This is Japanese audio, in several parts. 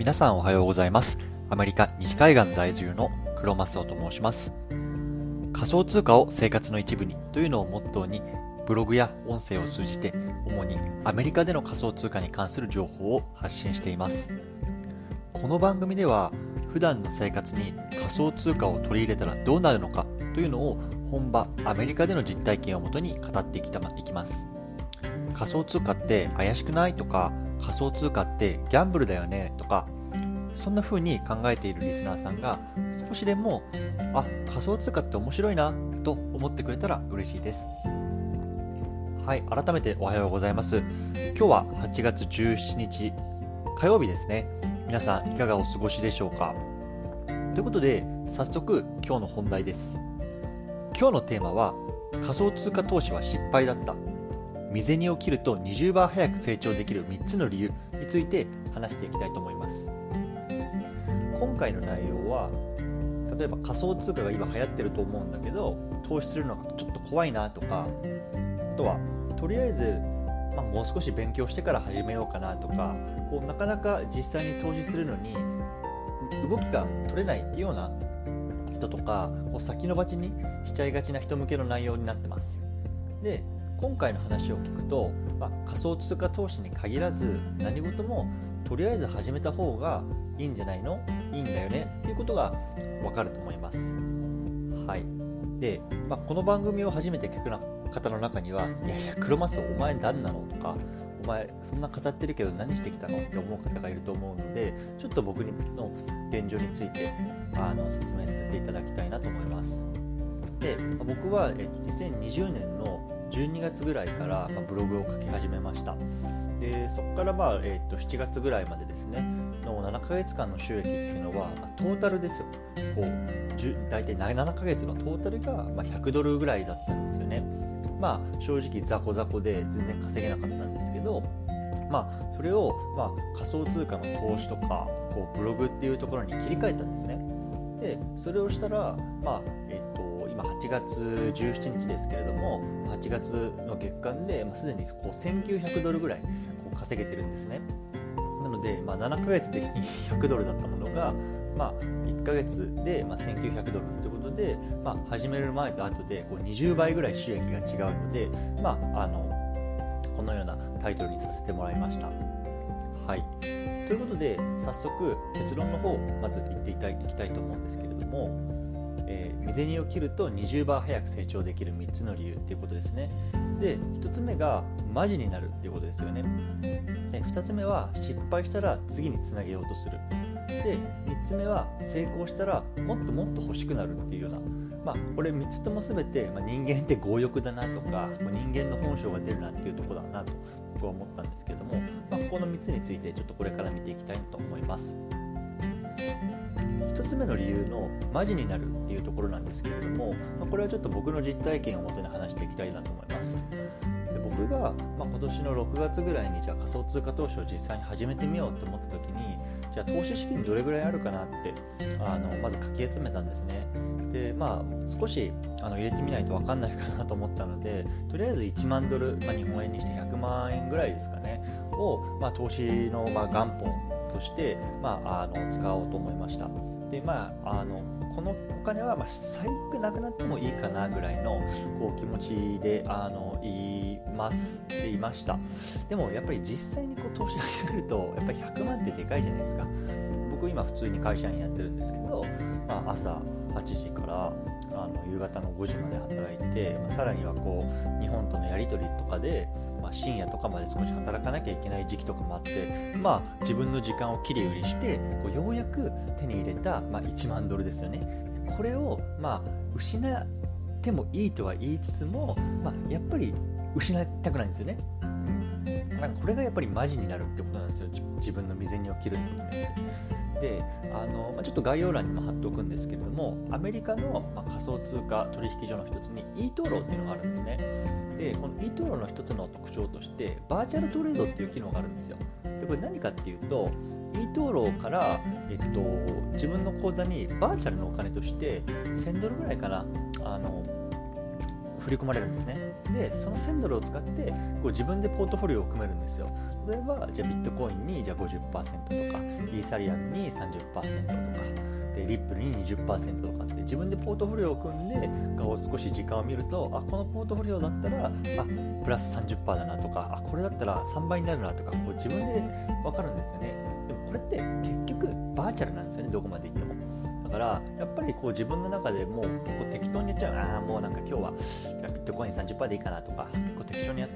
皆さんおはようございます。アメリカ西海岸在住の黒マスオと申します。仮想通貨を生活の一部にというのをモットーに、ブログや音声を通じて、主にアメリカでの仮想通貨に関する情報を発信しています。この番組では、普段の生活に仮想通貨を取り入れたらどうなるのかというのを本場アメリカでの実体験をもとに語っていきたいきます。仮想通貨って怪しくないとか仮想通貨ってギャンブルだよねとかそんな風に考えているリスナーさんが少しでもあ仮想通貨って面白いなと思ってくれたら嬉しいです。はい改めておはようございます。今日は8月17日火曜日ですね。皆さんいかがお過ごしでしょうか？ということで早速今日の本題です。今日のテーマは仮想通貨投資は失敗だった。未銭を切ると20倍早く成長できる3つの理由について話していきたいと思います。今回の内容は例えば仮想通貨が今流行ってると思うんだけど投資するのがちょっと怖いなとかあとはとりあえず、まあ、もう少し勉強してから始めようかなとかこうなかなか実際に投資するのに動きが取れないっていうような人とかこう先延ばしにしちゃいがちな人向けの内容になってます。で今回の話を聞くと、まあ、仮想通貨投資に限らず何事もとりあえず始めた方がいいんじゃないのいいんだよねっていうことがわかると思います。はい。で、まあ、この番組を初めて聞く方の中には、いやいや、黒マスお前何なのとか、お前そんな語ってるけど何してきたのって思う方がいると思うので、ちょっと僕の現状についてあの説明させていただきたいなと思います。で、僕は2020年の12月ぐらいから、まブログを書き始めましたでそこから、まあえー、と7月ぐらいまでですねの7ヶ月間の収益っていうのは、まあ、トータルですよ。こう大体7ヶ月のトータルが、ま100ドルぐらいだったんですよね。まあ正直雑魚雑魚で全然稼げなかったんですけどまあそれを、まあ、仮想通貨の投資とかこうブログっていうところに切り替えたんですね。でそれをしたら、まあえーと今8月17日ですけれども8月の月間で、まあ、すでにこう1900ドルぐらいこう稼げてるんですね。なので、まあ、7ヶ月で 100ドルだったものが、まあ、1ヶ月で、まあ、1900ドルということで、まあ、始める前と後でこう20倍ぐらい収益が違うので、まあ、あのこのようなタイトルにさせてもらいました。はい。ということで早速結論の方まず言っていきたいと思うんですけれどもえー、未銭を切ると20倍早く成長できる3つの理由っていうことですね。で1つ目がマジになるっていうことですよね。で2つ目は失敗したら次につなげようとする。で3つ目は成功したらもっともっと欲しくなるっていうような。まあ、これ3つとも全て、まあ、人間って強欲だなとか、人間の本性が出るなっていうとこだなと僕は思ったんですけども、まあ、ここの3つについてちょっとこれから見ていきたいと思います。1つ目の理由のマジになるっていうところなんですけれども、ま、これはちょっと僕の実体験をもとに話していきたいなと思います。で僕が、ま、今年の6月ぐらいにじゃあ仮想通貨投資を実際に始めてみようと思った時にじゃあ投資資金どれぐらいあるかなってあのまずかき集めたんですね。でまあ少しあの入れてみないと分かんないかなと思ったのでとりあえず1万ドル、まあ、日本円にして100万円ぐらいですかねを、まあ、投資の、ま、元本として、まあ、あの使おうと思いました。でまああのこのお金はま最悪なくなってもいいかなぐらいのこう気持ちであの言いますでいました。でもやっぱり実際にこう投資始めるとやっぱり100万ってでかいじゃないですか。僕今普通に会社員やってるんですけど、まあ、朝8時からあの夕方の5時まで働いて、まあ、さらにはこう日本とのやり取りとかで、深夜とかまで少し働かなきゃいけない時期とかもあって、まあ、自分の時間を切り売りしてこうようやく手に入れた、まあ、1万ドルですよね。これを、まあ、失ってもいいとは言いつつも、まあ、やっぱり失いたくないんですよね。なんかこれがやっぱりマジになるってことなんですよ。自分の未然を切るってことであの、まあ、ちょっと概要欄にも貼っておくんですけれどもアメリカの、ま仮想通貨取引所の一つに e トロっていうのがあるんですね。でこの e トロの一つの特徴としてバーチャルトレードっていう機能があるんですよ。でこれ何かっていうと e トロから、えっと、自分の口座にバーチャルのお金として1000ドルぐらいかなあの振り込まれるんですね。でその1000ドルを使ってこう自分でポートフォリオを組めるんですよ。例えばじゃあビットコインにじゃあ50%とかイーサリアムに30%とかでリップルに20%とかって自分でポートフォリオを組んでこう少し時間を見るとあこのポートフォリオだったらあプラス30%だなとかあこれだったら3倍になるなとかこう自分で分かるんですよね。でもこれって結局バーチャルなんですよねどこまでいっても。からやっぱりこう自分の中でもう結構適当にやっちゃう。ああもうなんか今日はビットコイン30%でいいかなとか結構適当にやっ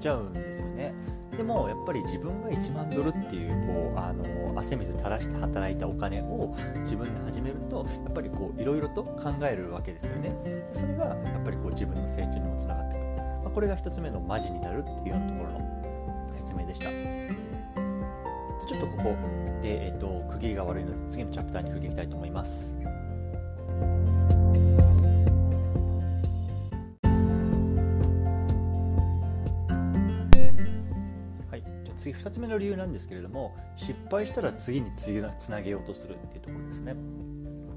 ちゃうんですよね。でもやっぱり自分が1万ドルっていうこうあの汗水垂らして働いたお金を自分で始めるとやっぱりこういろいろと考えるわけですよね。それがやっぱりこう自分の成長にもつながってくる、まあ、これが1つ目のマジになるっていうようなところのここで、えーと、区切りが悪いので次のチャプターに区切りたいと思います。次2つ目の理由なんですけれども失敗したら次につなげようとするっていうところですね。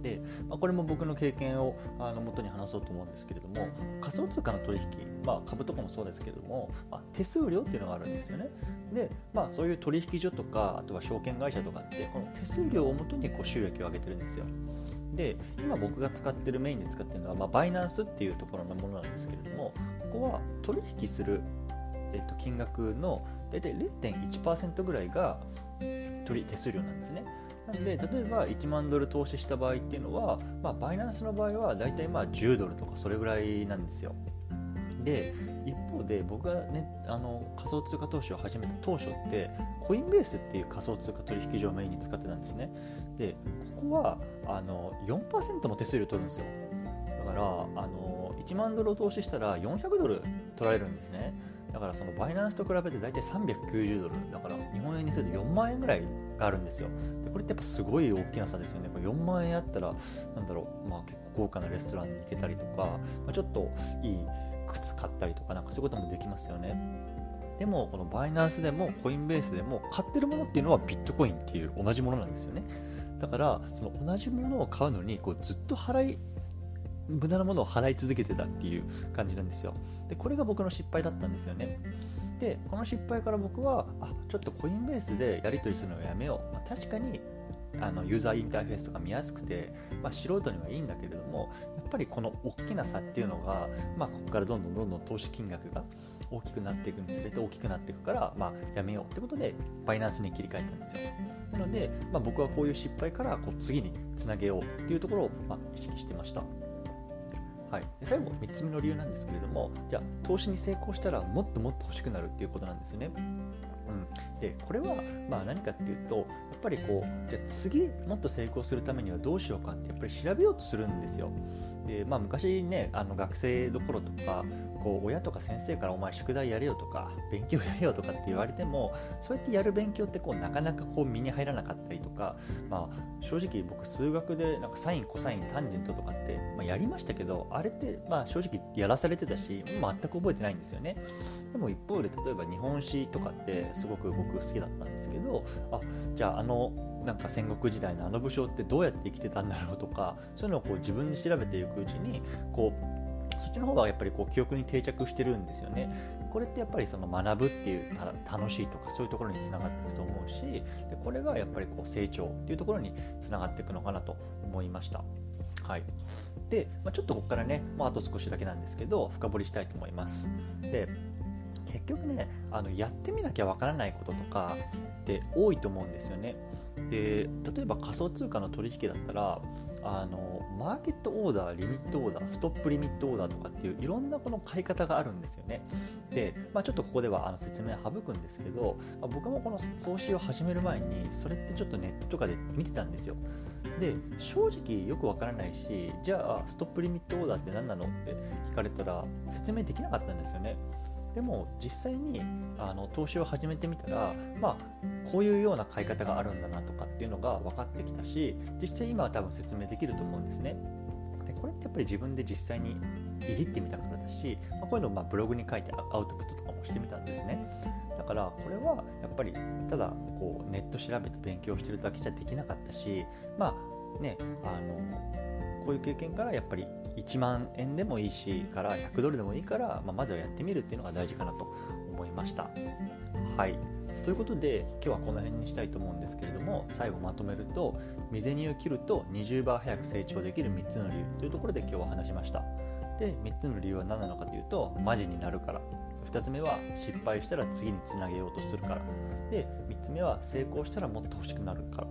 で、まあ、これも僕の経験をあの元に話そうと思うんですけれども仮想通貨の取引、まあ、株とかもそうですけれども、まあ、手数料っていうのがあるんですよねで、まあ、そういう取引所とかあとは証券会社とかってこの手数料をもとにこう収益を上げてるんですよで今僕が使ってるメインで使ってるのは、まあ、バイナンスっていうところのものなんですけれどもここは取引するえっと、金額の大体0.1%ぐらいが取手数料なんですね。なので例えば1万ドル投資した場合っていうのは、まあ、バイナンスの場合は大体まあ10ドルとかそれぐらいなんですよ。で一方で僕が、ね、あの仮想通貨投資を始めた当初ってコインベースっていう仮想通貨取引所をメインに使ってたんですね。でここはあの4%も手数料取るんですよ。だからあの1万ドルを投資したら400ドル取られるんですね。だからそのバイナンスと比べて大体390ドルだから日本円にすると4万円ぐらいがあるんですよ。でこれってやっぱすごい大きな差ですよね。これ4万円あったらなんだろう、まあ、結構豪華なレストランに行けたりとか、まあ、ちょっといい靴買ったりとかなんかそういうこともできますよね。でもこのバイナンスでもコインベースでも買ってるものっていうのはビットコインっていう同じものなんですよね。だからその同じものを買うのにこうずっと払い無駄なものを払い続けてたっていう感じなんですよ。でこれが僕の失敗だったんですよね。でこの失敗から僕はあちょっとコインベースでやり取りするのをやめよう、まあ、確かにあのユーザーインターフェースとか見やすくて、まあ、素人にはいいんだけれどもやっぱりこの大きな差っていうのが、まあ、ここからどんどんどんどん投資金額が大きくなっていくにつれて大きくなっていくから、まあ、やめよう。ってことでバイナンスに切り替えたんですよ。なので、まあ、僕はこういう失敗からこう次につなげようっていうところを、ま、意識してました。はい、最後3つ目の理由なんですけれどもじゃあ投資に成功したらもっともっと欲しくなるっていうことなんですね。うん、でこれはまあ何かっていうとやっぱりこうじゃあ次もっと成功するためにはどうしようかってやっぱり調べようとするんですよ。でまあ、昔ねあの学生どころとかこう親とか先生からお前宿題やれよとか勉強やれよとかって言われてもそうやってやる勉強ってこうなかなかこう身に入らなかったりとか、まあ、正直僕数学でなんかサインコサインタンジェントとかって、まあ、やりましたけどあれってまあ正直やらされてたし全く覚えてないんですよね。でも一方で例えば日本史とかってすごく僕好きだったんですけどあじゃああのなんか戦国時代のあの武将ってどうやって生きてたんだろうとかそういうのをこう自分で調べていくうちにこうそっちの方がやっぱりこう記憶に定着してるんですよね。これってやっぱりその学ぶっていう楽しいとかそういうところにつながっていくと思うしでこれがやっぱりこう成長っていうところにつながっていくのかなと思いました。はいで、まあ、ちょっとここからね、まあ、あと少しだけなんですけど深掘りしたいと思います。で結局ねあのやってみなきゃわからないこととかって多いと思うんですよね。で例えば仮想通貨の取引だったらあのマーケットオーダーリミットオーダーストップリミットオーダーとかっていういろんなこの買い方があるんですよね。で、まあ、ちょっとここではあの説明省くんですけど、まあ、僕もこの投資を始める前にそれってちょっとネットとかで見てたんですよ。で正直よくわからないしじゃあストップリミットオーダーって何なのって聞かれたら説明できなかったんですよね。でも実際にあの投資を始めてみたら、まあ、こういうような買い方があるんだなとかっていうのが分かってきたし実際今は多分説明できると思うんですね。でこれってやっぱり自分で実際にいじってみたからだし、まあ、こういうのをまブログに書いてアウトプットとかもしてみたんですね。だからこれはやっぱりただこうネット調べて勉強してるだけじゃできなかったしまあねあのこういう経験からやっぱり1万円でもいいしから100ドルでもいいから、まあ、まずはやってみるっていうのが大事かなと思いました。はい。ということで今日はこの辺にしたいと思うんですけれども最後まとめると未銭を切ると20倍早く成長できる3つの理由というところで今日は話しました。で3つの理由は何なのかというとマジになるから。2つ目は失敗したら次につなげようとするから。で3つ目は成功したらもっと欲しくなるから。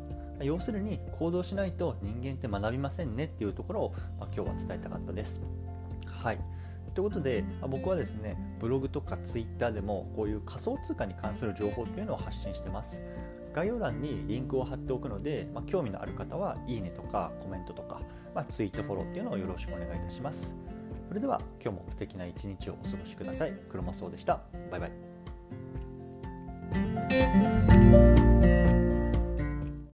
要するに行動しないと人間って学びませんねっていうところを、まあ、今日は伝えたかったですはいということで僕はですねブログとかツイッターでもこういう仮想通貨に関する情報というのを発信してます概要欄にリンクを貼っておくので、まあ、興味のある方はいいねとかコメントとか、まあ、ツイートフォローっていうのをよろしくお願いいたしますそれでは今日も素敵な一日をお過ごしください。クロマでした。バイバイ。